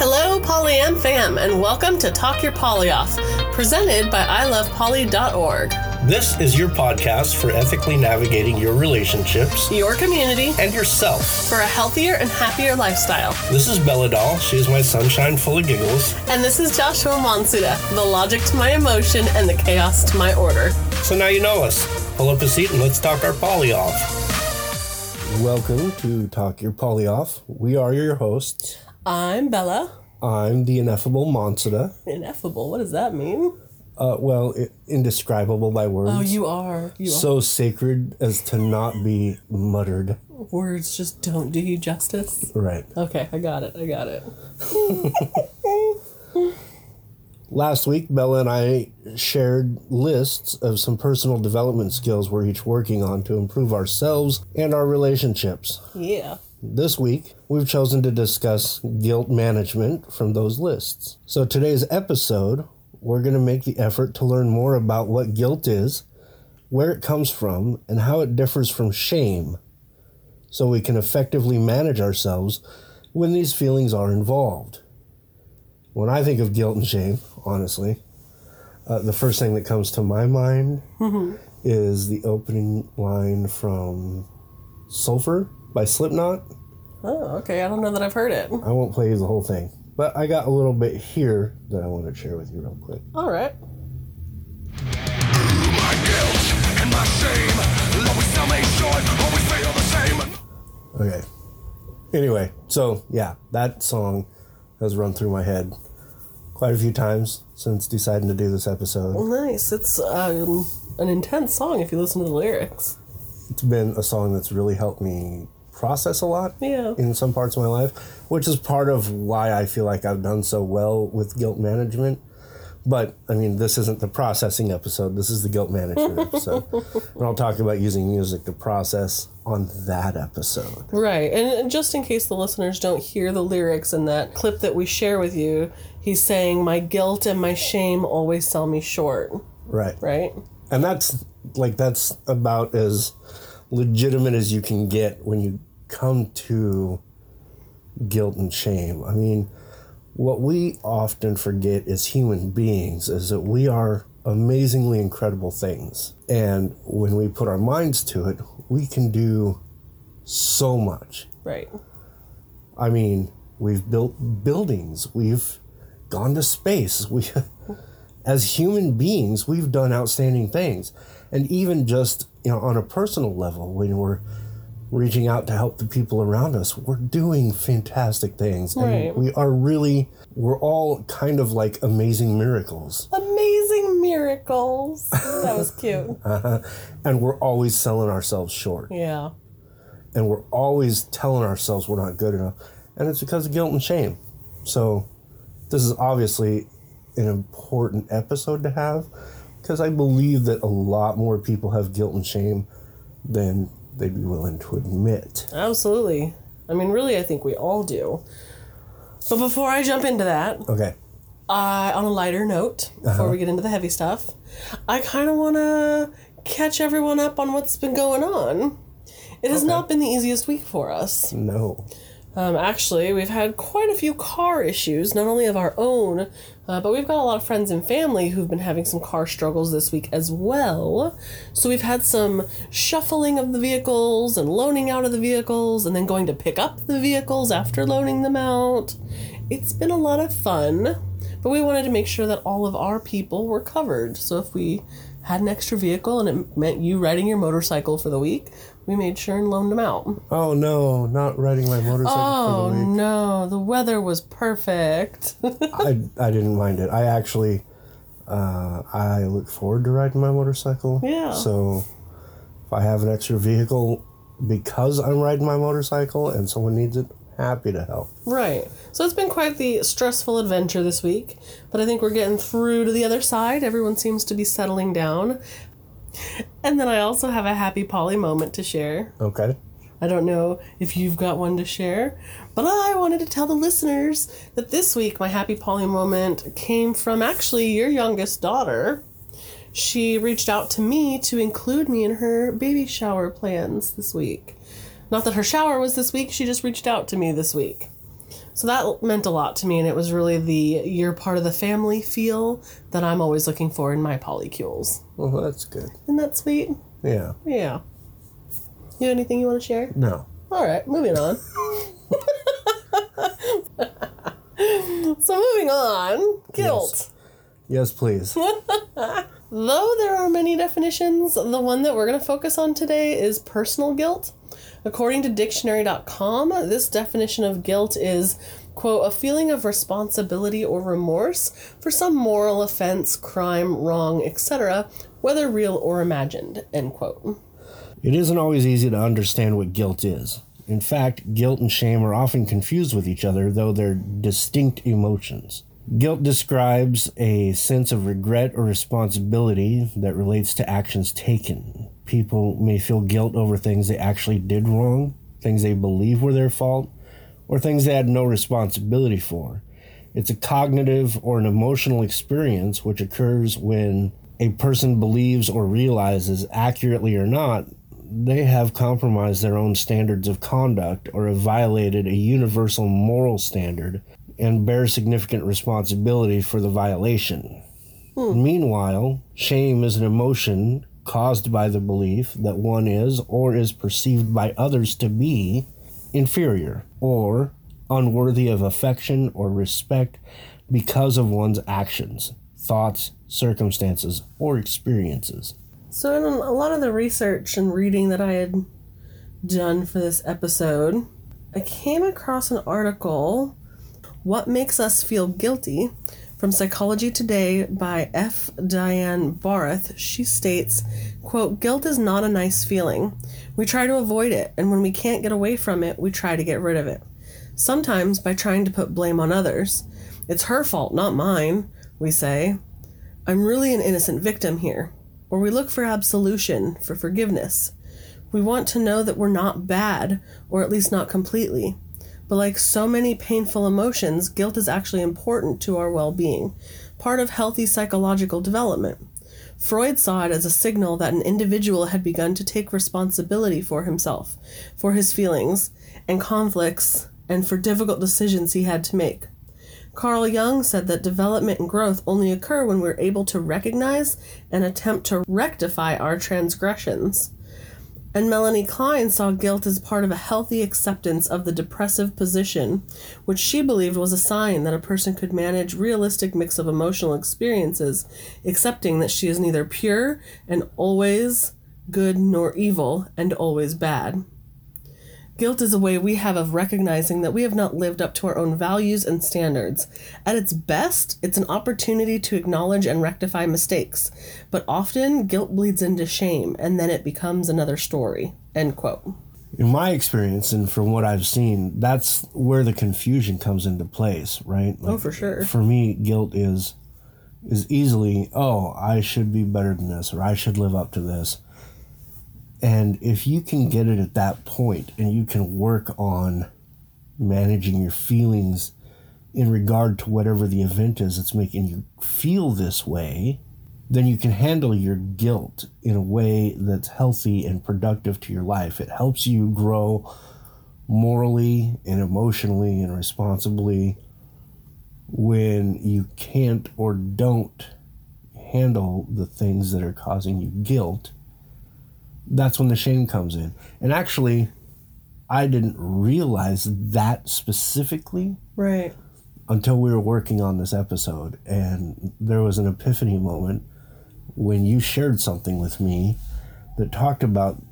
Hello, Polyam fam, and welcome to Talk Your Poly Off, presented by ilovepoly.org, This is your podcast for ethically navigating your relationships your community and yourself. for a healthier and happier lifestyle. This is Bella Doll. She is my sunshine full of giggles. And this is Joshua Monsuda, the logic to my emotion and the chaos to my order. So now you know us. Pull up a seat and let's talk our poly off. Welcome to Talk Your Poly Off. We are your hosts. I'm Bella. I'm the ineffable Monsuda. Ineffable, what does that mean? Uh, well, i- indescribable by words. Oh, you are. You so sacred as to not be muttered. Words just don't do you justice. Right. Okay, I got it. I got it. Last week, Bella and I shared lists of some personal development skills we're each working on to improve ourselves and our relationships. Yeah. This week, we've chosen to discuss guilt management from those lists. So, today's episode, we're going to make the effort to learn more about what guilt is, where it comes from, and how it differs from shame, so we can effectively manage ourselves when these feelings are involved. When I think of guilt and shame, honestly, uh, the first thing that comes to my mind is the opening line from Sulfur by Slipknot. Oh, okay. I don't know that I've heard it. I won't play you the whole thing, but I got a little bit here that I want to share with you real quick. All right. My guilt and my shame always sell me short, always feel the same. Okay. Anyway, so yeah, that song has run through my head quite a few times since deciding to do this episode. Well, nice. It's um, an intense song if you listen to the lyrics. It's been a song that's really helped me process a lot Yeah. in some parts of my life, which is part of why I feel like I've done so well with guilt management. But I mean, this isn't the processing episode. This is the guilt management episode. and I'll talk about using music to process on that episode. Right. And just in case the listeners don't hear the lyrics in that clip that we share with you, he's saying, My guilt and my shame always sell me short. Right. Right? And that's like that's about as legitimate as you can get when you come to guilt and shame. I mean, what we often forget as human beings is that we are amazingly incredible things. And when we put our minds to it, we can do so much. Right. I mean, we've built buildings, we've gone to space. We as human beings, we've done outstanding things. And even just, you know, on a personal level, when we're reaching out to help the people around us, we're doing fantastic things. Right. And we are really we're all kind of like amazing miracles. Amazing miracles. that was cute. Uh-huh. And we're always selling ourselves short. Yeah. and we're always telling ourselves we're not good enough and it's because of guilt and shame so this is obviously an important episode to have because i believe that a lot more people have guilt and shame than they'd be willing to admit Absolutely. I mean, really, I think we all do. But before I jump into that, okay uh, on a lighter note, before we get into the heavy stuff, I kind of want to catch everyone up on what's been going on. It has not been the easiest week for us. no Um, actually, we've had quite a few car issues, not only of our own, uh, but we've got a lot of friends and family who've been having some car struggles this week as well. So we've had some shuffling of the vehicles and loaning out of the vehicles and then going to pick up the vehicles after loaning them out. It's been a lot of fun, but we wanted to make sure that all of our people were covered. So if we had an extra vehicle and it meant you riding your motorcycle for the week, we made sure and loaned them out. oh no not riding my motorcycle Oh for the week Oh no, the weather was perfect. I, I didn't mind it i actually uh, i look forward to riding my motorcycle Yeah. so if i have an extra vehicle because i'm riding my motorcycle and someone needs it happy to help right. So it's been quite the stressful adventure this week, but I think we're getting through to the other side. Everyone seems to be settling down. And then I also have a happy poly moment to share. okay I don't know if you've got one to share, but I wanted to tell the listeners that this week my happy poly moment came from actually your youngest daughter. She reached out to me to include me in her baby shower plans this week. Not that her shower was this week, she just reached out to me this week. So that meant a lot to me, and it was really the you're part of the family feel that I'm always looking for in my polycules. Well, that's good. Isn't that sweet? Yeah. Yeah. You have anything you want to share? No. All right, moving on. so moving on, guilt. Yes, please. Though there are many definitions, the one that we're going to focus on today is personal guilt. According to dictionary.com, this definition of guilt is, quote, a feeling of responsibility or remorse for some moral offense, crime, wrong, etc., whether real or imagined, end quote. It isn't always easy to understand what guilt is. In fact, guilt and shame are often confused with each other, though they're distinct emotions. Guilt describes a sense of regret or responsibility that relates to actions taken. People may feel guilt over things they actually did wrong, things they believe were their fault, or things they had no responsibility for. It's a cognitive or an emotional experience which occurs when a person believes or realizes, accurately or not, they have compromised their own standards of conduct or have violated a universal moral standard and bear significant responsibility for the violation. Hmm. Meanwhile, shame is an emotion caused by the belief that one is or is perceived by others to be inferior or unworthy of affection or respect because of one's actions, thoughts, circumstances, or experiences. So, in a lot of the research and reading that I had done for this episode, I came across an article, What Makes Us Feel Guilty, from Psychology Today by F. Diane Barth. She states, quote, Guilt is not a nice feeling. We try to avoid it, and when we can't get away from it, we try to get rid of it. Sometimes by trying to put blame on others. It's her fault, not mine, we say. I'm really an innocent victim here. Or we look for absolution, for forgiveness. We want to know that we're not bad, or at least not completely. But like so many painful emotions, guilt is actually important to our well being, part of healthy psychological development. Freud saw it as a signal that an individual had begun to take responsibility for himself, for his feelings and conflicts, and for difficult decisions he had to make. Carl Jung said that development and growth only occur when we're able to recognize and attempt to rectify our transgressions. And Melanie Klein saw guilt as part of a healthy acceptance of the depressive position, which she believed was a sign that a person could manage realistic mix of emotional experiences, accepting that she is neither pure and always good nor evil and always bad. Guilt is a way we have of recognizing that we have not lived up to our own values and standards. At its best, it's an opportunity to acknowledge and rectify mistakes, but often guilt bleeds into shame and then it becomes another story. End quote. In my experience and from what I've seen, that's where the confusion comes into place, right? Oh, for sure. For me, guilt is is easily, oh, I should be better than this or I should live up to this. And if you can get it at that point and you can work on managing your feelings in regard to whatever the event is that's making you feel this way, then you can handle your guilt in a way that's healthy and productive to your life. It helps you grow morally and emotionally and responsibly when you can't or don't handle the things that are causing you guilt. That's when the shame comes in. And actually, I didn't realize that specifically Right. until we were working on this episode and there was an epiphany moment when you shared something with me that talked about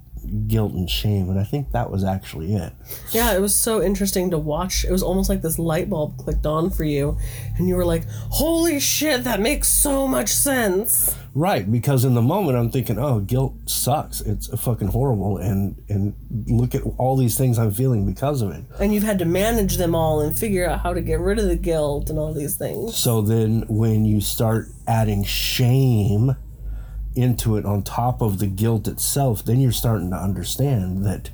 guilt and shame and i think that was actually it Yeah, it was so interesting to watch. It was almost like this light bulb clicked on for you, and you were like, holy shit, that makes so much sense. right because in the moment i'm thinking oh guilt sucks it's fucking horrible and and look at all these things i'm feeling because of it And you've had to manage them all and figure out how to get rid of the guilt and all these things. So then when you start adding shame into it on top of the guilt itself, then you're starting to understand that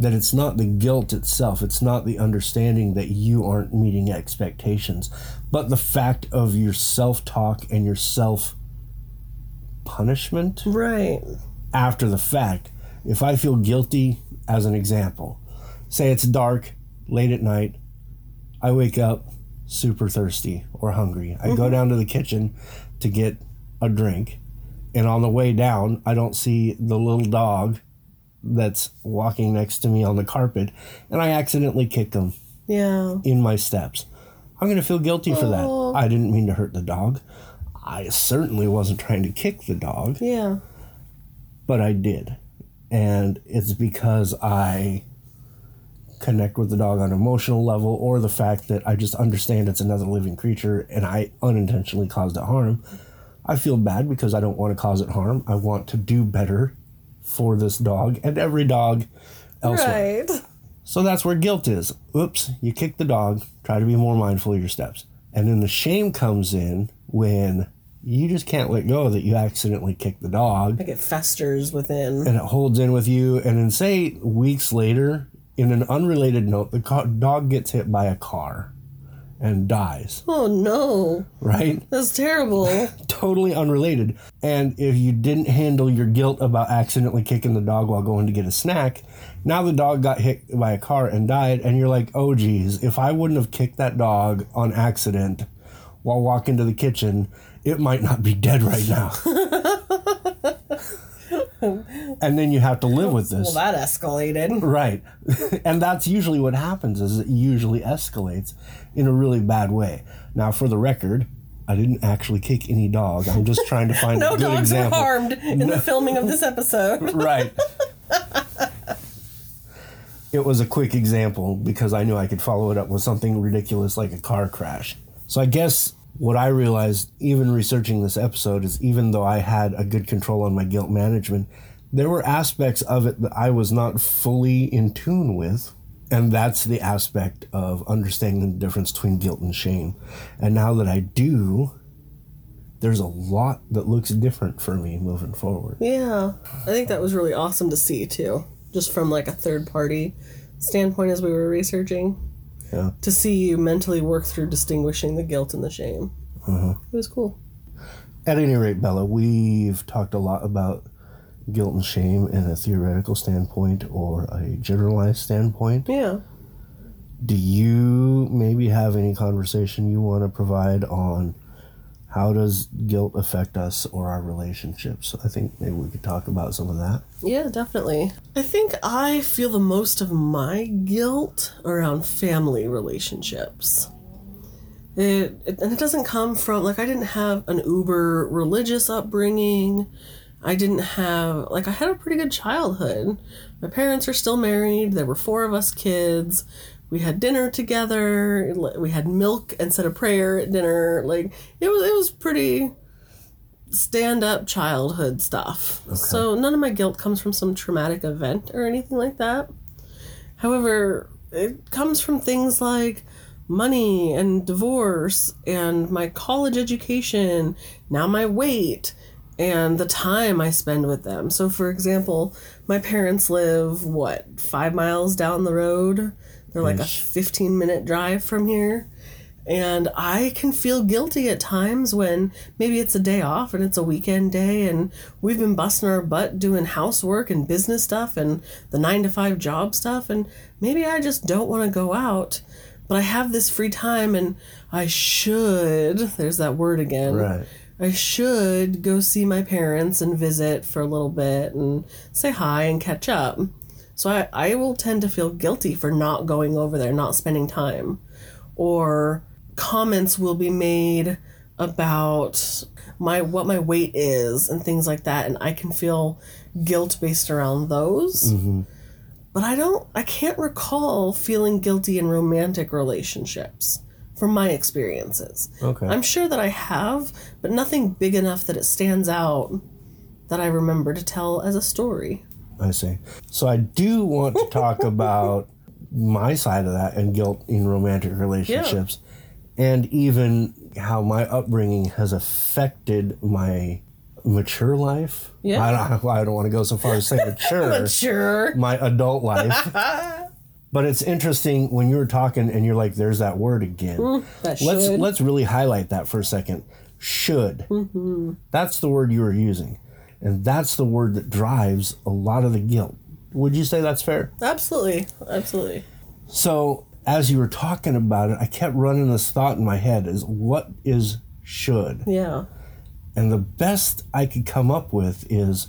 that it's not the guilt itself, it's not the understanding that you aren't meeting expectations, but the fact of your self-talk and your self punishment Right. after the fact. If I feel guilty, as an example, say it's dark, late at night, I wake up super thirsty or hungry. I go mm-hmm. down to the kitchen to get a drink, and on the way down, I don't see the little dog that's walking next to me on the carpet, and I accidentally kick him Yeah. in my steps. I'm going to feel guilty for that. Oh. I didn't mean to hurt the dog. I certainly wasn't trying to kick the dog, Yeah. but I did. And it's because I connect with the dog on an emotional level or the fact that I just understand it's another living creature and I unintentionally caused it harm. I feel bad because I don't want to cause it harm. I want to do better for this dog and every dog elsewhere. Right. So that's where guilt is. Oops, you kick the dog, try to be more mindful of your steps. And then the shame comes in when you just can't let go that you accidentally kicked the dog Like it festers within. and it holds in with you. And then, say, weeks later, in an unrelated note, the dog gets hit by a car and dies, Oh no. right? That's terrible. totally unrelated. And if you didn't handle your guilt about accidentally kicking the dog while going to get a snack, now the dog got hit by a car and died, and you're like, oh geez, if I wouldn't have kicked that dog on accident while walking to the kitchen, it might not be dead right now. and then you have to live with this. well, that escalated. Right. and that's usually what happens is it usually escalates in a really bad way. Now for the record, I didn't actually kick any dog. I'm just trying to find No a good dogs example. were harmed in the filming of this episode. Right. it was a quick example because I knew I could follow it up with something ridiculous like a car crash. So I guess what I realized, even researching this episode, is even though I had a good control on my guilt management, there were aspects of it that I was not fully in tune with. And that's the aspect of understanding the difference between guilt and shame. And now that I do, there's a lot that looks different for me moving forward. Yeah. I think that was really awesome to see too. Just from like a third party standpoint as we were researching. Yeah. To see you mentally work through distinguishing the guilt and the shame. Uh-huh. It was cool. At any rate, Bella, we've talked a lot about guilt and shame in a theoretical standpoint or a generalized standpoint. Yeah. Do you maybe have any conversation you want to provide on how does guilt affect us or our relationships? I think maybe we could talk about some of that. Yeah, definitely. I think I feel the most of my guilt around family relationships. It, it and it doesn't come from like I didn't have an uber religious upbringing. I didn't have like I had a pretty good childhood. My parents are still married. There were four of us kids. We had dinner together. We had milk and said a prayer at dinner. Like it was it was pretty stand up childhood stuff. So none of my guilt comes from some traumatic event or anything like that. However, it comes from things like money and divorce and my college education, now my weight, and the time I spend with them. So, for example, my parents live, what, five miles down the road? They're like a 15 minute drive from here. And I can feel guilty at times when maybe it's a day off and it's a weekend day and we've been busting our butt doing housework and business stuff and the nine to five job stuff. And maybe I just don't want to go out, but I have this free time and I should, there's that word again. Right. I should go see my parents and visit for a little bit and say hi and catch up. So I, I will tend to feel guilty for not going over there, not spending time. Or comments will be made about my what my weight is and things like that and I can feel guilt based around those. Mm-hmm. But I don't I can't recall feeling guilty in romantic relationships from my experiences. Okay. I'm sure that I have, but nothing big enough that it stands out that I remember to tell as a story. I see. So I do want to talk about my side of that and guilt in romantic relationships and even how my upbringing has affected my mature life. Yeah. I don't, I don't want to go so far as say mature. Sure. my adult life. but it's interesting when you were talking and you're like, "There's that word again." Mm-hmm. that let's should. let's really highlight that for a second. Should. Mm-hmm. That's the word you were using, and that's the word that drives a lot of the guilt. Would you say that's fair? Absolutely. Absolutely. So as you were talking about it, I kept running this thought in my head is what is should? Yeah. And the best I could come up with is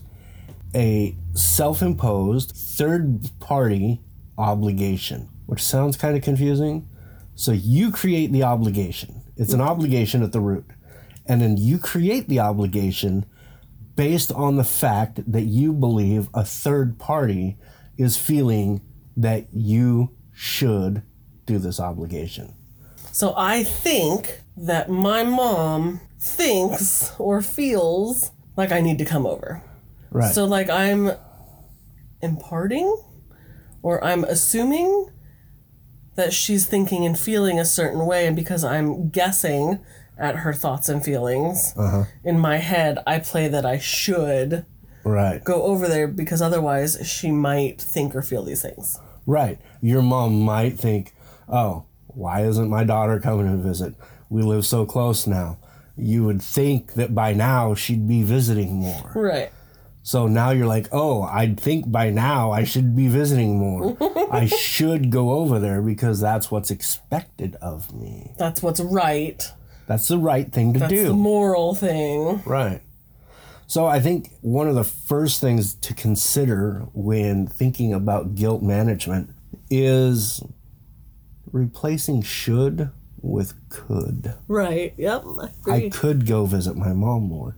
a self imposed third party obligation, which sounds kind of confusing. So you create the obligation, it's an mm-hmm. obligation at the root. And then you create the obligation based on the fact that you believe a third party is feeling that you should do this obligation. So I think that my mom thinks or feels like I need to come over. Right. So like I'm imparting or I'm assuming that she's thinking and feeling a certain way and because I'm guessing at her thoughts and feelings uh-huh. in my head I play that I should right. go over there because otherwise she might think or feel these things. Right. Your mom might think, oh, why isn't my daughter coming to visit? We live so close now. You would think that by now she'd be visiting more. Right. So now you're like, oh, I think by now I should be visiting more. I should go over there because that's what's expected of me. That's what's right. That's the right thing to That's do. the moral thing. Right. So I think one of the first things to consider when thinking about guilt management is replacing should with could. Right. Yep. I I could go visit my mom more.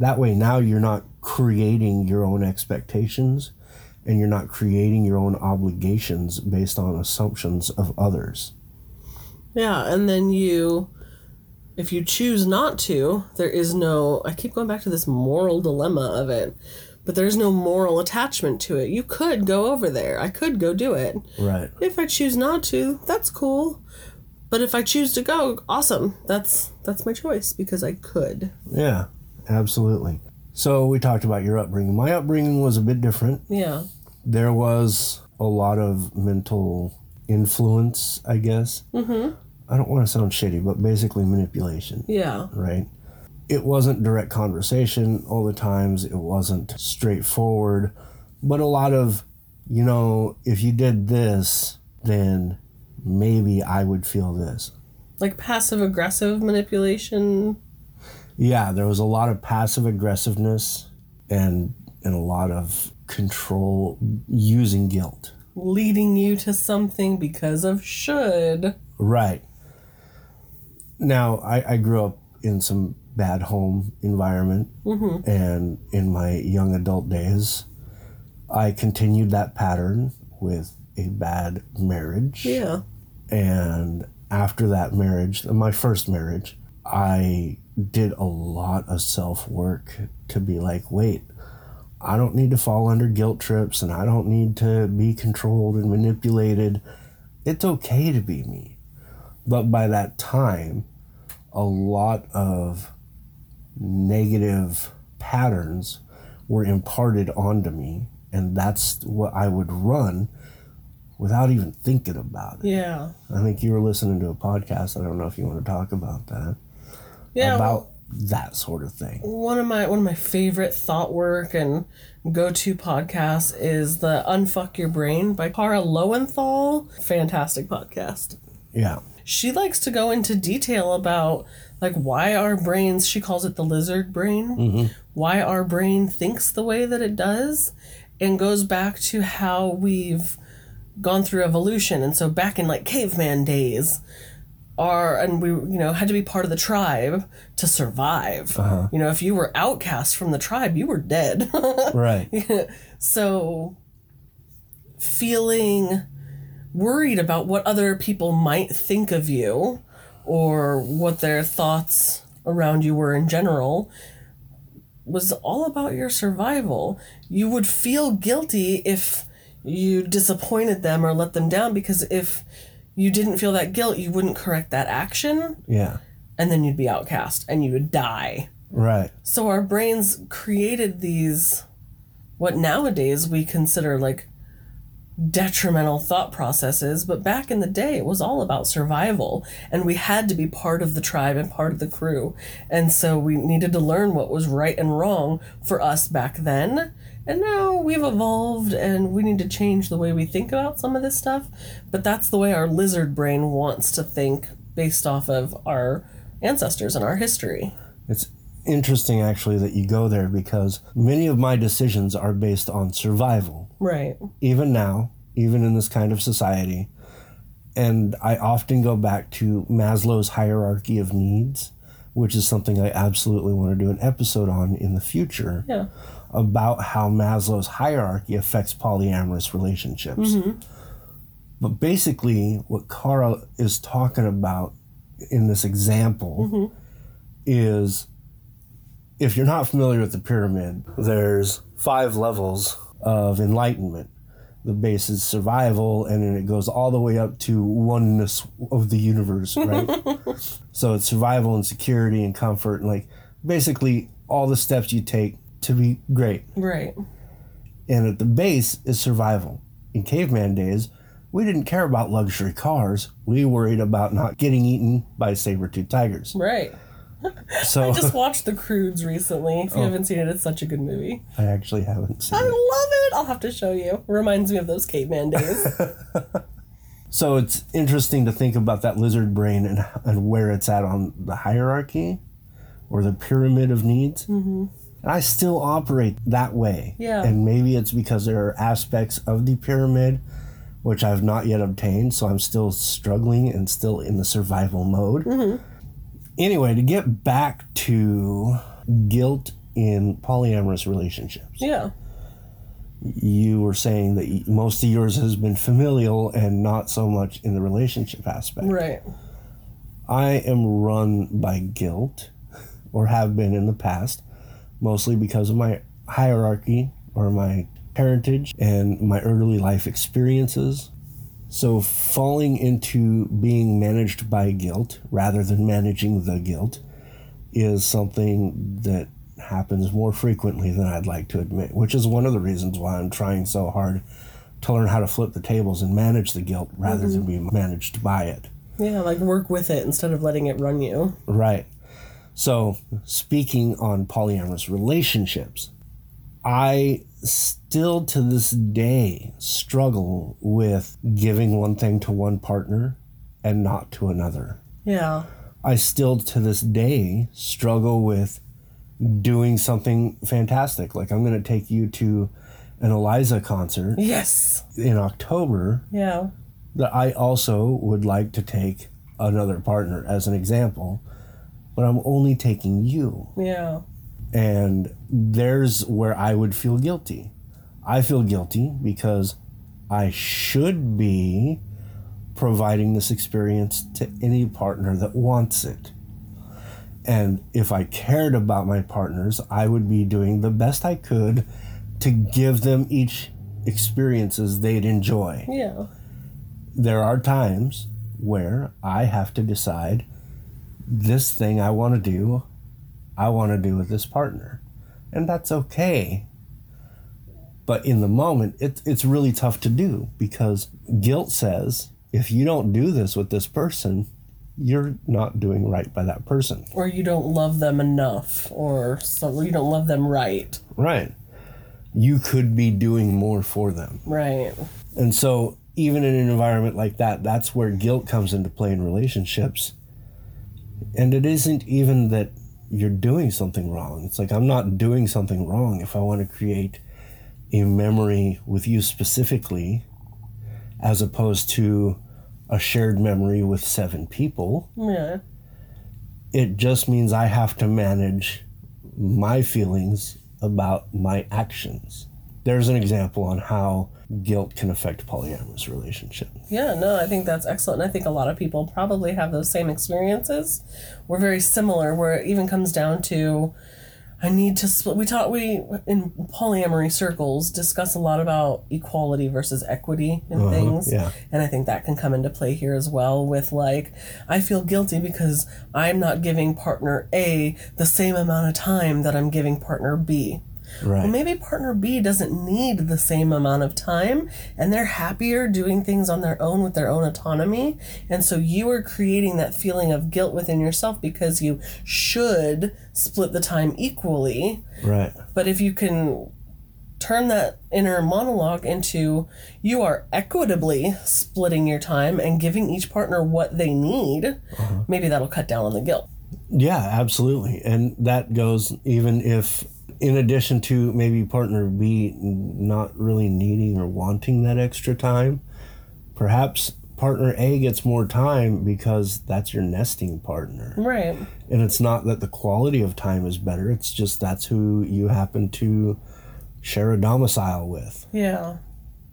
That way now you're not creating your own expectations and you're not creating your own obligations based on assumptions of others. Yeah, and then you, if you choose not to, there is no. I keep going back to this moral dilemma of it, but there's no moral attachment to it. You could go over there. I could go do it. Right. If I choose not to, that's cool. But if I choose to go, awesome. That's that's my choice because I could. Yeah, absolutely. So we talked about your upbringing. My upbringing was a bit different. Yeah. there was a lot of mental influence, I guess. Mm-hmm. I don't want to sound shitty, but basically manipulation, Yeah. right? It wasn't direct conversation all the times, it wasn't straightforward, but a lot of, you know, if you did this, then maybe I would feel this. Like passive aggressive manipulation. Yeah, there was a lot of passive aggressiveness and and a lot of control using guilt. leading you to something because of should. Right. Now, I, I grew up in some bad home environment, mm-hmm. and in my young adult days, I continued that pattern with a bad marriage. Yeah. And after that marriage, my first marriage, I did a lot of self work to be like, wait, I don't need to fall under guilt trips and I don't need to be controlled and manipulated. It's okay to be me. But by that time, a lot of negative patterns were imparted onto me, and that's what I would run without even thinking about it. Yeah. I think you were listening to a podcast. I don't know if you want to talk about that. Yeah. about that sort of thing. one of my one of my favorite thought work and go-to podcasts is the Unfuck Your Brain by Kara Loewentheil. Fantastic podcast. Yeah. She likes to go into detail about like why our brains, she calls it the lizard brain, mm-hmm. why our brain thinks the way that it does and goes back to how we've gone through evolution. And so back in like caveman days, are and we you know had to be part of the tribe to survive. Uh-huh. You know, if you were outcast from the tribe, you were dead. Right. so feeling worried about what other people might think of you or what their thoughts around you were in general was all about your survival. You would feel guilty if you disappointed them or let them down because if you didn't feel that guilt, you wouldn't correct that action Yeah. and then you'd be outcast and you would die. Right. So our brains created these, what nowadays we consider like detrimental thought processes, but back in the day, it was all about survival, and we had to be part of the tribe and part of the crew. And so we needed to learn what was right and wrong for us back then. And now we've evolved and we need to change the way we think about some of this stuff, but that's the way our lizard brain wants to think based off of our ancestors and our history. It's interesting actually that you go there because many of my decisions are based on survival. Right. even now, even in this kind of society. And I often go back to Maslow's hierarchy of needs, which is something I absolutely want to do an episode on in the future Yeah. about how Maslow's hierarchy affects polyamorous relationships. Mm-hmm. But basically, what Carl is talking about in this example mm-hmm. is if you're not familiar with the pyramid, there's five levels of enlightenment. The base is survival, and then it goes all the way up to oneness of the universe, right? so it's survival and security and comfort, and like basically all the steps you take to be great. Right. And at the base is survival. In caveman days, we didn't care about luxury cars. We worried about not getting eaten by saber-toothed tigers. Right. So I just watched The Croods recently. If you haven't seen it, it's such a good movie. I actually haven't seen I it. I love it. I'll have to show you. Reminds me of those caveman days. So it's interesting to think about that lizard brain and, and where it's at on the hierarchy or the pyramid of needs. Mm-hmm. And I still operate that way. Yeah. And maybe it's because there are aspects of the pyramid which I've not yet obtained, so I'm still struggling and still in the survival mode. Anyway, to get back to guilt in polyamorous relationships yeah. you were saying that most of yours has been familial and not so much in the relationship aspect. Right. I am run by guilt, or have been in the past, mostly because of my hierarchy or my parentage and my early life experiences. So, falling into being managed by guilt rather than managing the guilt is something that happens more frequently than I'd like to admit, which is one of the reasons why I'm trying so hard to learn how to flip the tables and manage the guilt rather than mm-hmm. be managed by it. Yeah, like work with it instead of letting it run you. Right. So, speaking on polyamorous relationships, I still to this day struggle with giving one thing to one partner and not to another. Yeah. I still to this day struggle with doing something fantastic. Like, I'm going to take you to an Eliza concert Yes. in October Yeah. that I also would like to take another partner as an example, but I'm only taking you. Yeah. And there's where I would feel guilty. I feel guilty because I should be providing this experience to any partner that wants it. And if I cared about my partners, I would be doing the best I could to give them each experiences they'd enjoy Yeah. there are times where I have to decide this thing I want to do, I want to do with this partner. And that's okay. But in the moment, it, it's really tough to do because guilt says if you don't do this with this person, you're not doing right by that person. Or you don't love them enough, or so you don't love them right. Right. You could be doing more for them. Right. And so, even in an environment like that, that's where guilt comes into play in relationships. And it isn't even that you're doing something wrong. It's like, I'm not doing something wrong if I want to create a memory with you specifically, as opposed to a shared memory with seven people. Yeah. It just means I have to manage my feelings about my actions. There's an example on how guilt can affect polyamorous relationships. Yeah, no, I think that's excellent. And I think a lot of people probably have those same experiences. We're very similar, where it even comes down to I need to split. We talk, we in polyamory circles discuss a lot about equality versus equity in uh-huh, things. yeah. And I think that can come into play here as well with like, I feel guilty because I'm not giving partner A the same amount of time that I'm giving partner B. Right. Well, maybe partner B doesn't need the same amount of time and they're happier doing things on their own with their own autonomy. And so you are creating that feeling of guilt within yourself because you should split the time equally. Right. But if you can turn that inner monologue into you are equitably splitting your time and giving each partner what they need, uh-huh. maybe that'll cut down on the guilt. Yeah, absolutely. And that goes even if, in addition to maybe partner B not really needing or wanting that extra time, perhaps partner A gets more time because that's your nesting partner. Right. And it's not that the quality of time is better, it's just that's who you happen to share a domicile with. Yeah.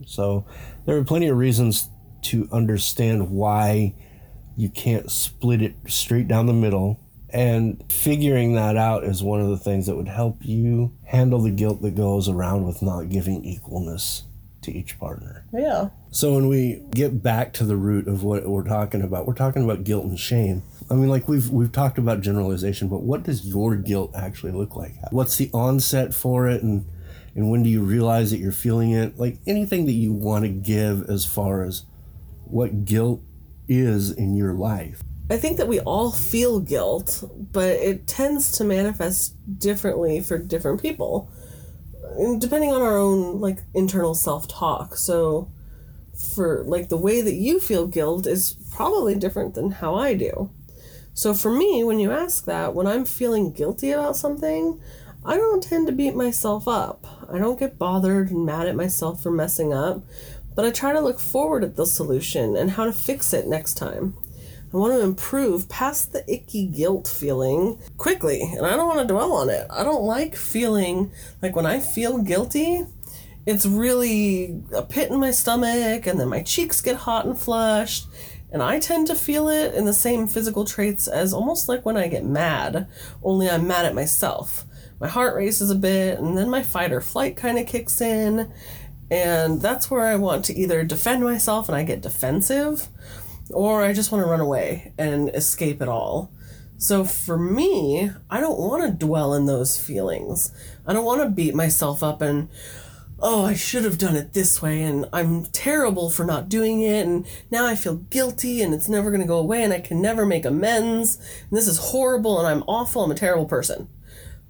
So there are plenty of reasons to understand why you can't split it straight down the middle. And figuring that out is one of the things that would help you handle the guilt that goes around with not giving equalness to each partner. Yeah. So when we get back to the root of what we're talking about, we're talking about guilt and shame. I mean, like we've we've talked about generalization, but what does your guilt actually look like? What's the onset for it, and and when do you realize that you're feeling it? Like anything that you want to give as far as what guilt is in your life. I think that we all feel guilt, but it tends to manifest differently for different people, depending on our own like internal self-talk. So, for like the way that you feel guilt is probably different than how I do. So for me, when you ask that, when I'm feeling guilty about something, I don't tend to beat myself up. I don't get bothered and mad at myself for messing up, but I try to look forward at the solution and how to fix it next time. I want to improve past the icky guilt feeling quickly, and I don't want to dwell on it. I don't like feeling like when I feel guilty, it's really a pit in my stomach, and then my cheeks get hot and flushed. And I tend to feel it in the same physical traits as almost like when I get mad, only I'm mad at myself. My heart races a bit, and then my fight or flight kind of kicks in. And that's where I want to either defend myself and I get defensive, or I just want to run away and escape it all. So for me, I don't want to dwell in those feelings. I don't want to beat myself up and, oh, I should have done it this way and I'm terrible for not doing it and now I feel guilty and it's never going to go away and I can never make amends and this is horrible and I'm awful. I'm a terrible person.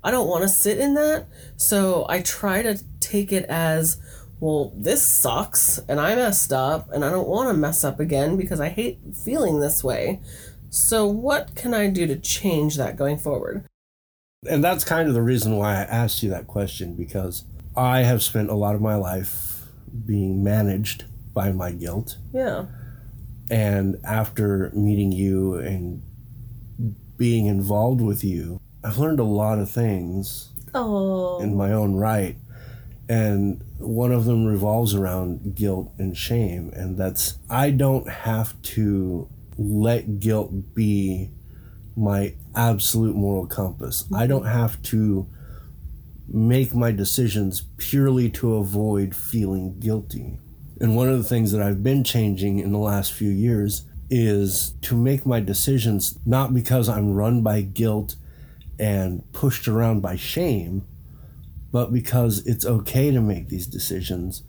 I don't want to sit in that. So I try to take it as, well, this sucks and I messed up and I don't want to mess up again because I hate feeling this way. So, what can I do to change that going forward? And that's kind of the reason why I asked you that question because I have spent a lot of my life being managed by my guilt. Yeah. And after meeting you and being involved with you, I've learned a lot of things Oh. in my own right. And one of them revolves around guilt and shame. And that's, I don't have to let guilt be my absolute moral compass. I don't have to make my decisions purely to avoid feeling guilty. And one of the things that I've been changing in the last few years is to make my decisions not because I'm run by guilt and pushed around by shame, but because it's okay to make these decisions.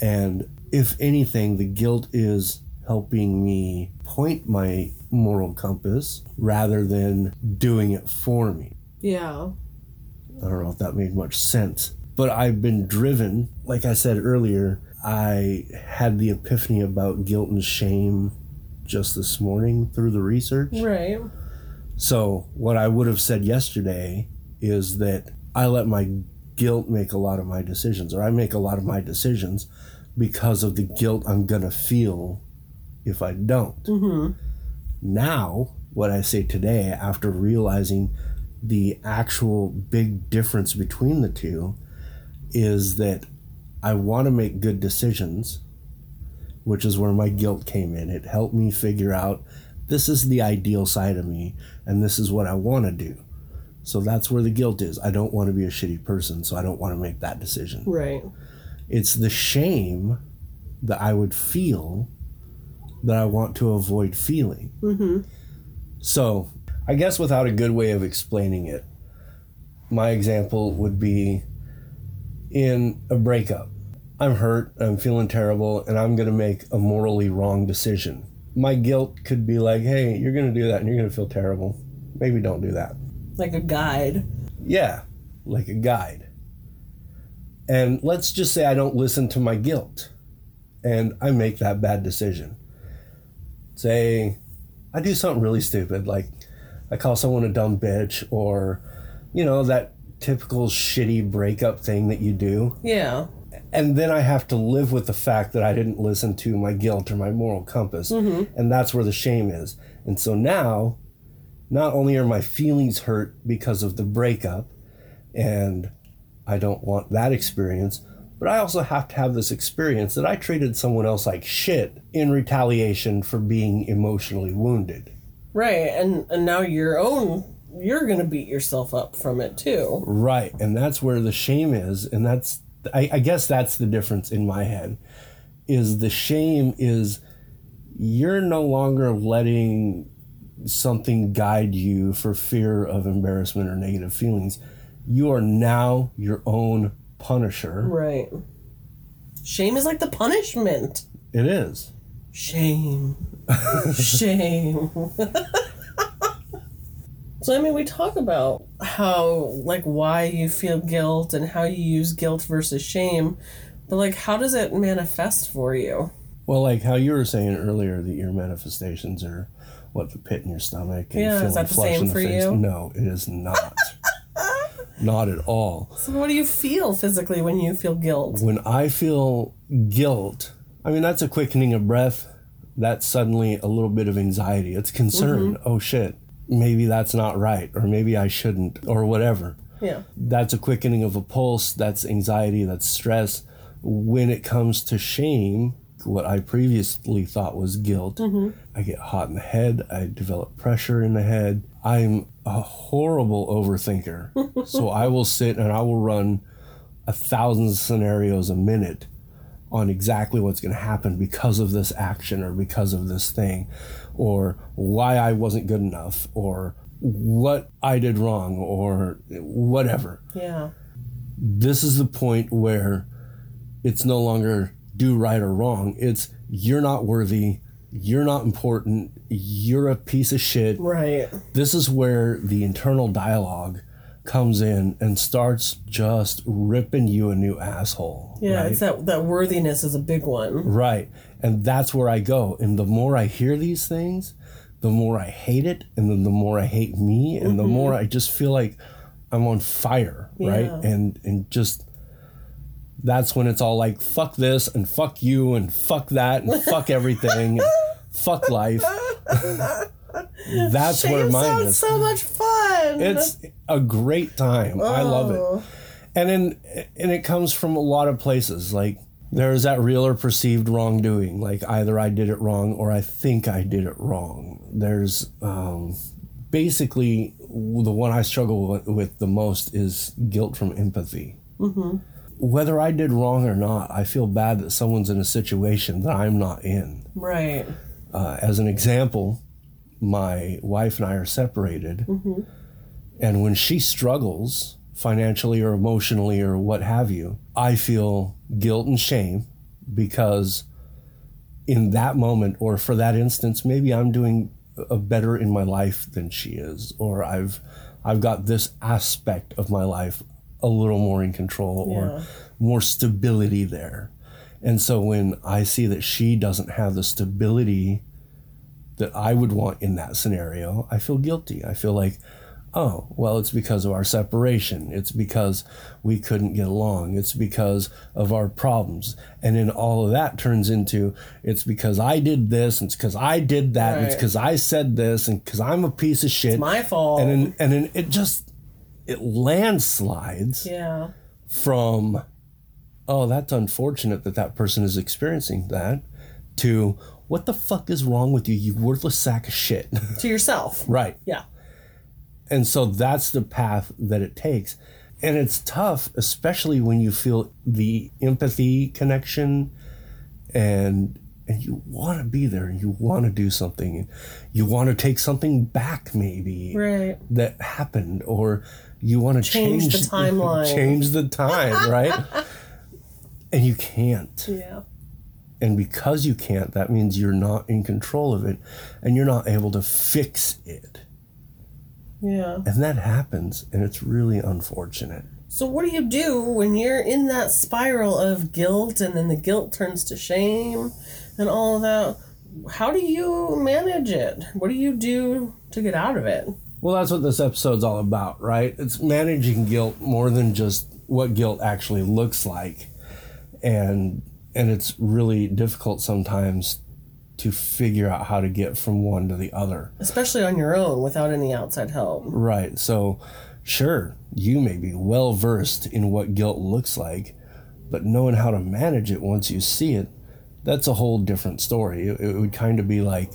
And if anything, the guilt is helping me point my moral compass rather than doing it for me. Yeah. I don't know if that made much sense. But I've been driven, like I said earlier, I had the epiphany about guilt and shame just this morning through the research. Right. So, what I would have said yesterday is that I let my guilt make a lot of my decisions, or I make a lot of my decisions because of the guilt I'm going to feel if I don't. Mm-hmm. Now, what I say today, after realizing the actual big difference between the two, is that I want to make good decisions, which is where my guilt came in. It helped me figure out this is the ideal side of me, and this is what I want to do. So that's where the guilt is. I don't want to be a shitty person, so I don't want to make that decision. Right. It's the shame that I would feel that I want to avoid feeling. Mm-hmm. So, I guess without a good way of explaining it, my example would be in a breakup. I'm hurt, I'm feeling terrible, and I'm going to make a morally wrong decision. My guilt could be like, hey, you're going to do that and you're going to feel terrible. Maybe don't do that. Like a guide. Yeah, like a guide. And let's just say I don't listen to my guilt and I make that bad decision. Say I do something really stupid, like I call someone a dumb bitch or, you know, that typical shitty breakup thing that you do. Yeah. And then I have to live with the fact that I didn't listen to my guilt or my moral compass. Mm-hmm. And that's where the shame is. And so now, not only are my feelings hurt because of the breakup, and I don't want that experience, but I also have to have this experience that I treated someone else like shit in retaliation for being emotionally wounded. Right. And and now your own you're gonna beat yourself up from it too. Right. And that's where the shame is. And that's, I, I guess that's the difference in my head is the shame is you're no longer letting something guide you for fear of embarrassment or negative feelings. You are now your own punisher. Right. Shame is like the punishment. It is. Shame. Shame. so I mean we talk about how like why you feel guilt and how you use guilt versus shame. But like how does it manifest for you? Well, like how you were saying earlier that your manifestations are what the pit in your stomach and Yeah, is feeling that the flush same in the for face. you? No, it is not. not at all. So what do you feel physically when you feel guilt? when I feel guilt, I mean, that's a quickening of breath. That's suddenly a little bit of anxiety. It's concern. Mm-hmm. Oh shit, maybe that's not right, or maybe I shouldn't, or whatever. Yeah. That's a quickening of a pulse. That's anxiety. That's stress. When it comes to shame, what I previously thought was guilt, mm-hmm. I get hot in the head. I develop pressure in the head. I'm a horrible overthinker. so I will sit and I will run a thousand scenarios a minute on exactly what's going to happen because of this action or because of this thing or why I wasn't good enough or what I did wrong or whatever. Yeah. This is the point where it's no longer do right or wrong. It's you're not worthy. You're not important. You're a piece of shit Right. this is where the internal dialogue comes in and starts just ripping you a new asshole. Yeah, right? it's that that worthiness is a big one. right. And that's where I go. And the more I hear these things, the more I hate it, and then the more I hate me, and the more I just feel like I'm on fire, right? Mm-hmm. Yeah. And and just that's when it's all like fuck this and fuck you and fuck that and fuck everything and fuck life. that's where Shame mine sounds is. so much fun. It's a great time. I love Oh. it. And then and it comes from a lot of places. Like there's that real or perceived wrongdoing. Like either I did it wrong or I think I did it wrong. There's um, basically the one I struggle with, with the most is guilt from empathy. Whether I did wrong or not, I feel bad that someone's in a situation that I'm not in. right. Uh, as an example, my wife and I are separated. And when she struggles financially or emotionally or what have you, I feel guilt and shame because in that moment or for that instance, maybe I'm doing a better in my life than she is, or I've I've got this aspect of my life a little more in control Yeah. or more stability there. And so when I see that she doesn't have the stability that I would want in that scenario, I feel guilty. I feel like, oh, well, it's because of our separation. It's because we couldn't get along. It's because of our problems. And then all of that turns into it's because I did this, and it's because I did that, and it's because I said this, and because I'm a piece of shit. It's My fault. and then, and then it just it landslides yeah. from oh that's unfortunate that that person is experiencing that to what the fuck is wrong with you you worthless sack of shit To yourself. right Yeah. and so that's the path that it takes and it's tough especially when you feel the empathy connection and and you want to be there and you want to do something and you want to take something back maybe Right. that happened or you want to Change change, the timeline. change the time right And you can't. Yeah. And because you can't, that means you're not in control of it and you're not able to fix it. Yeah. And that happens, and it's really unfortunate. So what do you do when you're in that spiral of guilt and then the guilt turns to shame and all of that? How do you manage it? What do you do to get out of it? Well, that's what this episode's all about, right? It's managing guilt more than just what guilt actually looks like. And and it's really difficult sometimes to figure out how to get from one to the other. Especially on your own without any outside help. Right. So, sure, you may be well versed in what guilt looks like, but knowing how to manage it once you see it, that's a whole different story. It, it would kind of be like,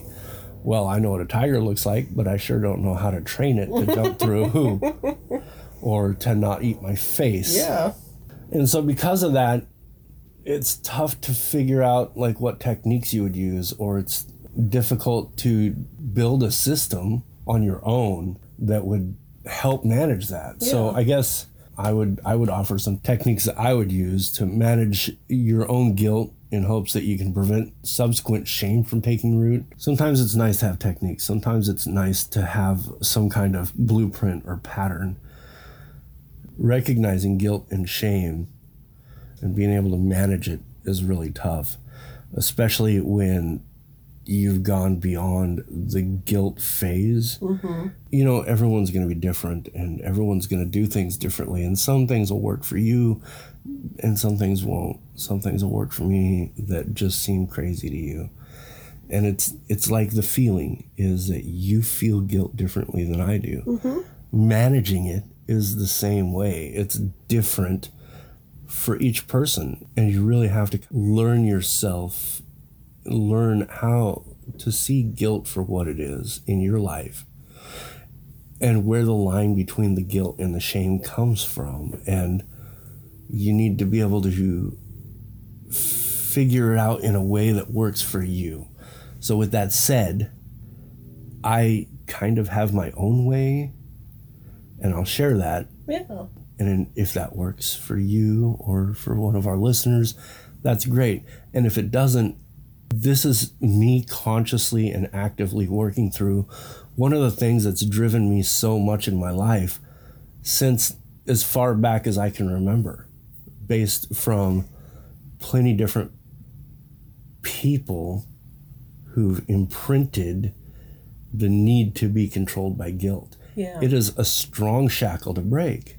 well, I know what a tiger looks like, but I sure don't know how to train it to jump through a hoop or to not eat my face. Yeah. And so because of that, it's tough to figure out like what techniques you would use or it's difficult to build a system on your own that would help manage that. So I guess I would I would offer some techniques that I would use to manage your own guilt in hopes that you can prevent subsequent shame from taking root. Sometimes it's nice to have techniques. Sometimes it's nice to have some kind of blueprint or pattern. Recognizing guilt and shame and being able to manage it is really tough, especially when you've gone beyond the guilt phase. Mm-hmm. You know, everyone's going to be different and everyone's going to do things differently, and some things will work for you and some things won't. Some things will work for me that just seem crazy to you. And it's it's like the feeling is that you feel guilt differently than I do. Mm-hmm. Managing it is the same way. It's different for each person and you really have to learn yourself learn how to see guilt for what it is in your life and where the line between the guilt and the shame comes from and you need to be able to figure it out in a way that works for you so with that said i kind of have my own way and i'll share that Yeah. and if that works for you or for one of our listeners, that's great. And if it doesn't, this is me consciously and actively working through one of the things that's driven me so much in my life since as far back as I can remember, based from plenty different people who've imprinted the need to be controlled by guilt. Yeah. It is a strong shackle to break.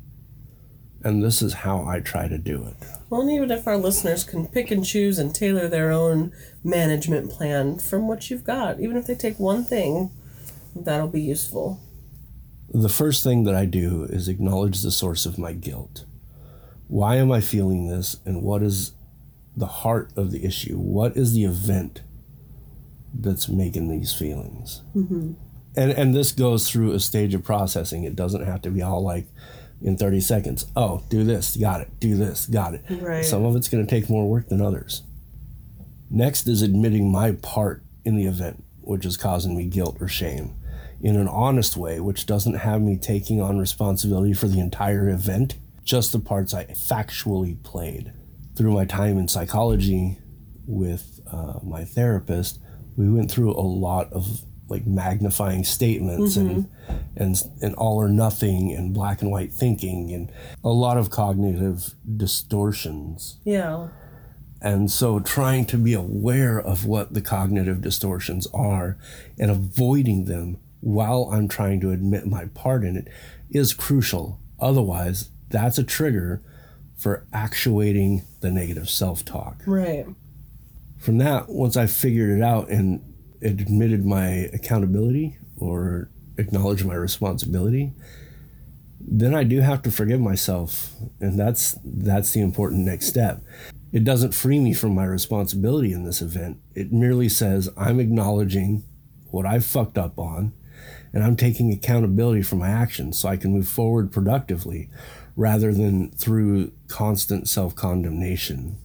And this is how I try to do it. Well, and even if our listeners can pick and choose and tailor their own management plan from what you've got, even if they take one thing, that'll be useful. The first thing that I do is acknowledge the source of my guilt. Why am I feeling this? And what is the heart of the issue? What is the event that's making these feelings? Mm-hmm. And, and this goes through a stage of processing. It doesn't have to be all like in 30 seconds. Oh, do this, got it. Do this, got it. Right. Some of it's going to take more work than others. Next is admitting my part in the event, which is causing me guilt or shame, in an honest way, which doesn't have me taking on responsibility for the entire event, just the parts I factually played. Through my time in psychology with uh, my therapist, we went through a lot of like magnifying statements and and and all or nothing and black and white thinking and a lot of cognitive distortions Yeah. and so trying to be aware of what the cognitive distortions are and avoiding them while I'm trying to admit my part in it is crucial. Otherwise, that's a trigger for actuating the negative self talk. Right. From that, once I figured it out and admitted my accountability or acknowledged my responsibility, then I do have to forgive myself, and that's that's the important next step. It doesn't free me from my responsibility in this event. It merely says I'm acknowledging what I fucked up on, and I'm taking accountability for my actions so I can move forward productively rather than through constant self-condemnation.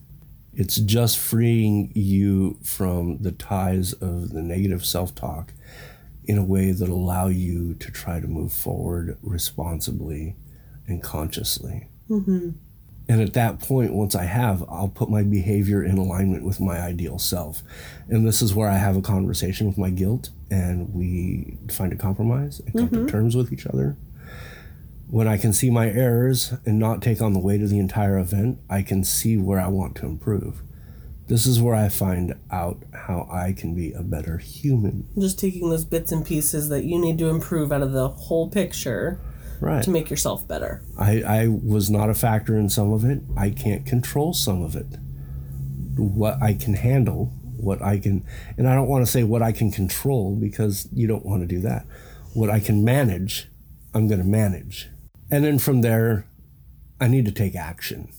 It's just freeing you from the ties of the negative self-talk in a way that allow you to try to move forward responsibly and consciously. Mm-hmm. And at that point, once I have, I'll put my behavior in alignment with my ideal self. And this is where I have a conversation with my guilt and we find a compromise and come to mm-hmm. terms with each other. When I can see my errors and not take on the weight of the entire event, I can see where I want to improve. This is where I find out how I can be a better human. Just taking those bits and pieces that you need to improve out of the whole picture Right. to make yourself better. I, I was not a factor in some of it. I can't control some of it. What I can handle, what I can, and I don't want to say what I can control because you don't want to do that. What I can manage, I'm going to manage. And then from there, I need to take action.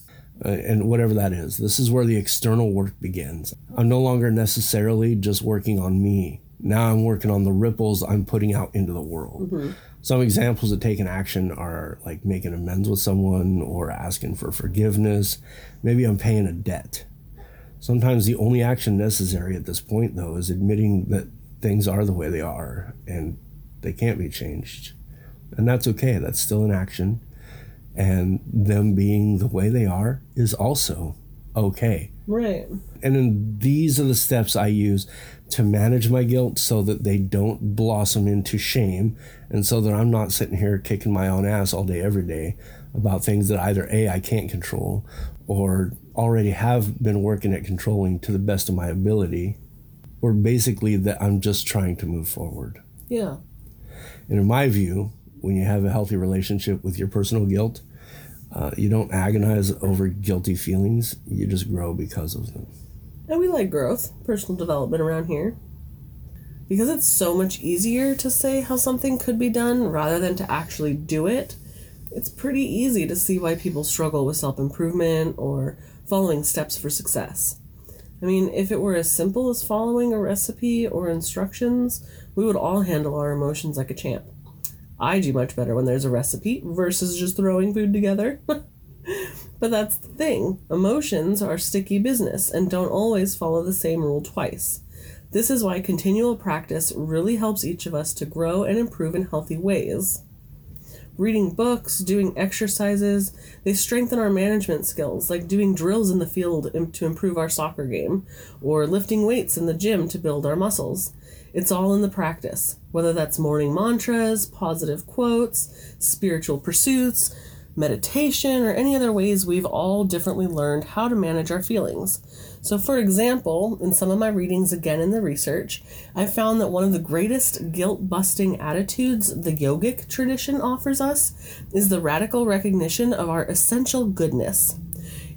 Uh, and whatever that is, this is where the external work begins. I'm no longer necessarily just working on me. Now I'm working on the ripples I'm putting out into the world. Some examples of taking action are like making amends with someone or asking for forgiveness. Maybe I'm paying a debt. Sometimes the only action necessary at this point, though, is admitting that things are the way they are and they can't be changed. And that's okay. That's still an action. And them being the way they are is also okay. Right. And then these are the steps I use to manage my guilt so that they don't blossom into shame and so that I'm not sitting here kicking my own ass all day, every day about things that either A, I can't control or already have been working at controlling to the best of my ability, or basically that I'm just trying to move forward. Yeah. And in my view, when you have a healthy relationship with your personal guilt, uh, you don't agonize over guilty feelings, you just grow because of them. And we like growth, personal development around here. Because it's so much easier to say how something could be done rather than to actually do it, it's pretty easy to see why people struggle with self improvement or following steps for success. I mean, if it were as simple as following a recipe or instructions, we would all handle our emotions like a champ. I do much better when there's a recipe versus just throwing food together. But that's the thing. Emotions are sticky business and don't always follow the same rule twice. This is why continual practice really helps each of us to grow and improve in healthy ways. Reading books, doing exercises, they strengthen our management skills, like doing drills in the field to improve our soccer game, or lifting weights in the gym to build our muscles. It's all in the practice, whether that's morning mantras, positive quotes, spiritual pursuits, meditation, or any other ways we've all differently learned how to manage our feelings. So, for example, in some of my readings again in the research, I found that one of the greatest guilt busting attitudes the yogic tradition offers us is the radical recognition of our essential goodness.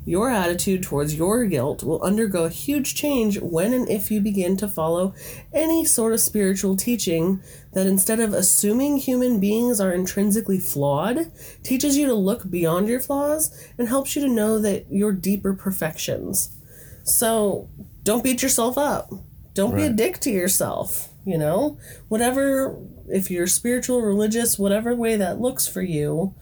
Your attitude towards your guilt will undergo a huge change when and if you begin to follow any sort of spiritual teaching that instead of assuming human beings are intrinsically flawed, teaches you to look beyond your flaws and helps you to know that you're deeper perfections. So don't beat yourself up. Don't be a dick to yourself. You know, whatever, if you're spiritual, religious, whatever way that looks for you,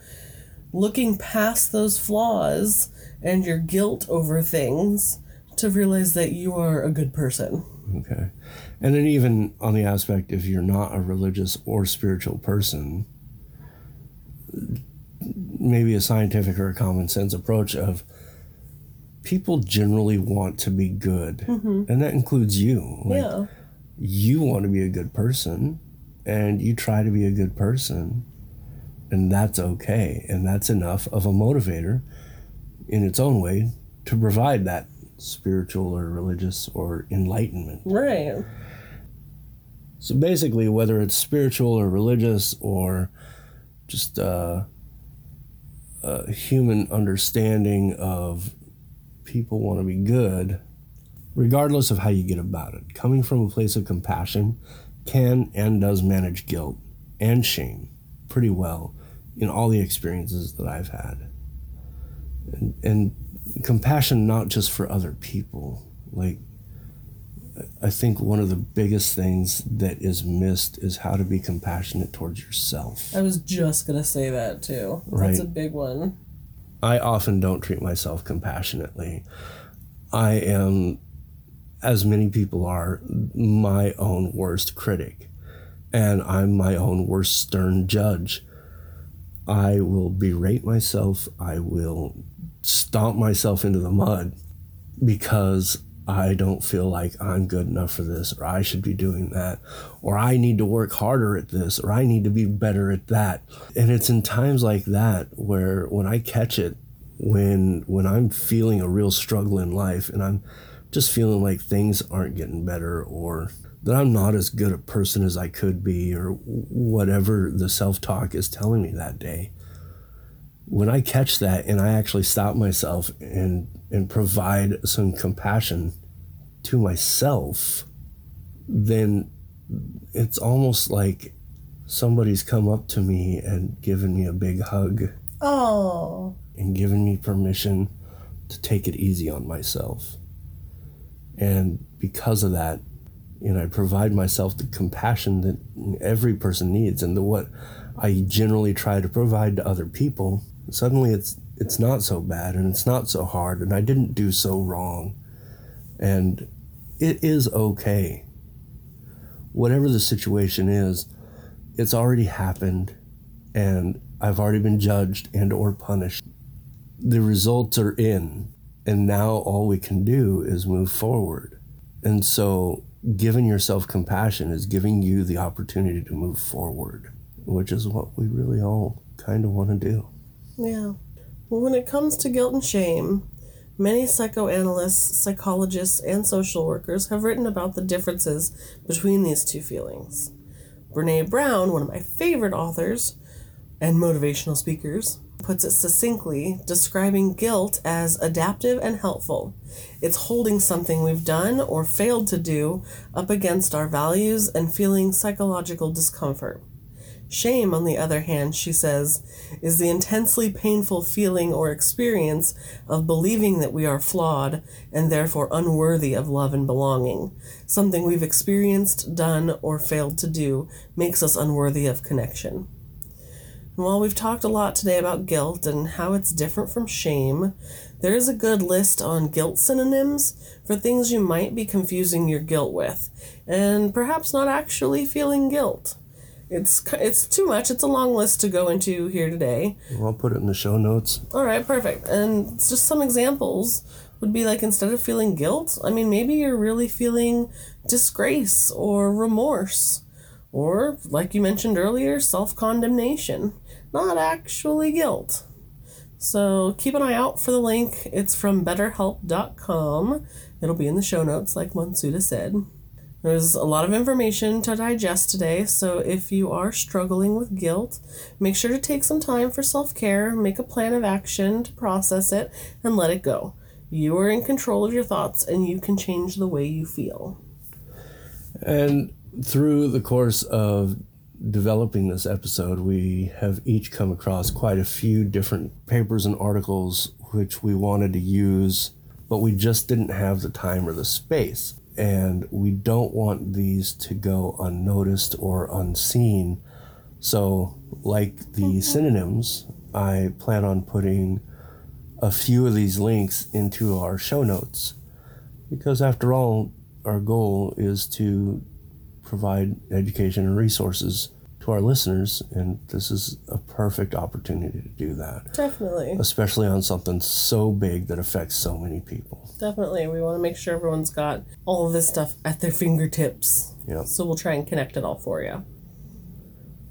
looking past those flaws and your guilt over things to realize that you are a good person. Okay. And then even on the aspect if you're not a religious or spiritual person, maybe a scientific or a common sense approach of people generally want to be good. Mm-hmm. And that includes you. Like, yeah. you want to be a good person and you try to be a good person and that's okay and that's enough of a motivator in its own way to provide that spiritual or religious or enlightenment Right. so basically whether it's spiritual or religious or just uh, a human understanding of people want to be good regardless of how you get about it coming from a place of compassion can and does manage guilt and shame pretty well in all the experiences that I've had. And, and compassion not just for other people. Like I think one of the biggest things that is missed is how to be compassionate towards yourself. I was just going to say that too. That's a big one. I often don't treat myself compassionately. I am, as many people are, my own worst critic. And I'm my own worst stern judge. I will berate myself. I will stomp myself into the mud because I don't feel like I'm good enough for this, or I should be doing that, or I need to work harder at this, or I need to be better at that. And it's in times like that where when I catch it, when when I'm feeling a real struggle in life and I'm just feeling like things aren't getting better or that I'm not as good a person as I could be or whatever the self-talk is telling me that day. When I catch that and I actually stop myself and and provide some compassion to myself, then it's almost like somebody's come up to me and given me a big hug Oh. and given me permission to take it easy on myself. And because of that, you know, I provide myself the compassion that every person needs and the what I generally try to provide to other people. Suddenly it's it's not so bad and it's not so hard and I didn't do so wrong. And it is okay. Whatever the situation is, it's already happened and I've already been judged and or punished. The results are in and now all we can do is move forward. And so giving yourself compassion is giving you the opportunity to move forward, which is what we really all kind of want to do. Yeah. Well, when it comes to guilt and shame, many psychoanalysts, psychologists, and social workers have written about the differences between these two feelings. Brene Brown, one of my favorite authors and motivational speakers, puts it succinctly, describing guilt as adaptive and helpful. It's holding something we've done or failed to do up against our values and feeling psychological discomfort. Shame, on the other hand, she says, is the intensely painful feeling or experience of believing that we are flawed and therefore unworthy of love and belonging. Something we've experienced, done, or failed to do makes us unworthy of connection. And while we've talked a lot today about guilt and how it's different from shame, there is a good list on guilt synonyms for things you might be confusing your guilt with, and perhaps not actually feeling guilt. It's it's too much. It's a long list to go into here today. I'll put it in the show notes. All right, perfect. And just some examples would be like instead of feeling guilt, I mean maybe you're really feeling disgrace or remorse or like you mentioned earlier, self-condemnation, not actually guilt. So keep an eye out for the link. It's from betterhelp.com. It'll be in the show notes like Monsuda said. There's a lot of information to digest today, so if you are struggling with guilt, make sure to take some time for self care, make a plan of action to process it, and let it go. You are in control of your thoughts and you can change the way you feel. And through the course of developing this episode, we have each come across quite a few different papers and articles which we wanted to use, but we just didn't have the time or the space. And we don't want these to go unnoticed or unseen. So, like the mm-hmm. synonyms, I plan on putting a few of these links into our show notes. Because, after all, our goal is to provide education and resources to our listeners, and this is a perfect opportunity to do that, Definitely. especially on something so big that affects so many people. Definitely. We want to make sure everyone's got all of this stuff at their fingertips. Yeah. So we'll try and connect it all for you.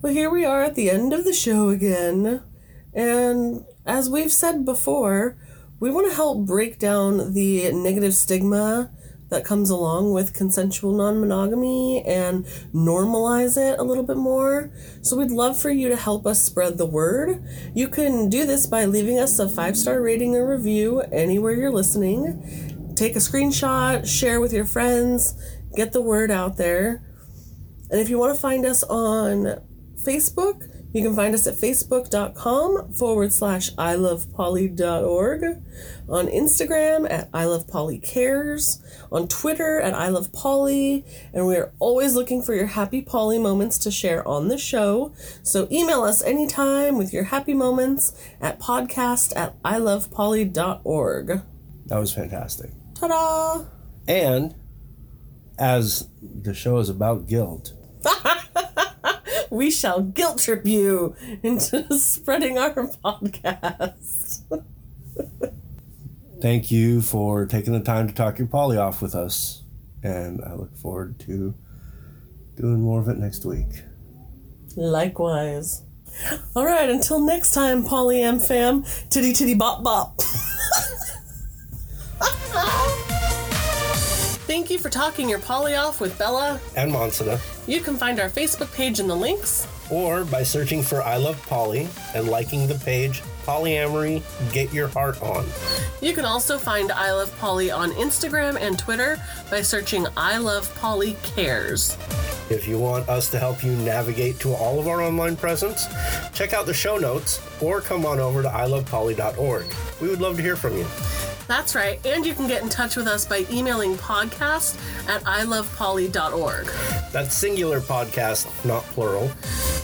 Well, here we are at the end of the show again. And as we've said before, we want to help break down the negative stigma that comes along with consensual non monogamy and normalize it a little bit more. So we'd love for you to help us spread the word. You can do this by leaving us a five star rating or review anywhere you're listening. Take a screenshot, share with your friends, get the word out there. And if you want to find us on Facebook, you can find us at facebook.com forward slash I love Poly.org, on Instagram at I love Poly Cares, on Twitter at I love Poly, and we are always looking for your happy Poly moments to share on the show. So email us anytime with your happy moments at podcast at I love Poly.org. That was fantastic. Ta da! And as the show is about guilt, We shall guilt trip you into spreading our podcast. Thank you for taking the time to talk your poly off with us. And I look forward to doing more of it next week. Likewise. All right, until next time, Polyam fam. Titty titty bop bop. Thank you for talking your poly off with Bella. And Monsina. You can find our Facebook page in the links. Or by searching for I Love Poly and liking the page Polyamory Get Your Heart On. You can also find I Love Poly on Instagram and Twitter by searching I Love Poly Cares. If you want us to help you navigate to all of our online presence, check out the show notes or come on over to ilovepoly.org. We would love to hear from you. That's right, and you can get in touch with us by emailing podcast at ilovepoly.org. That's singular podcast, not plural.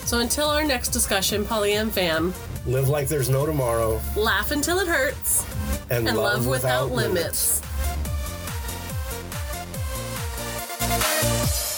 So until our next discussion, Polyam fam, Live like there's no tomorrow laugh until it hurts and, and love, without, limits. limits.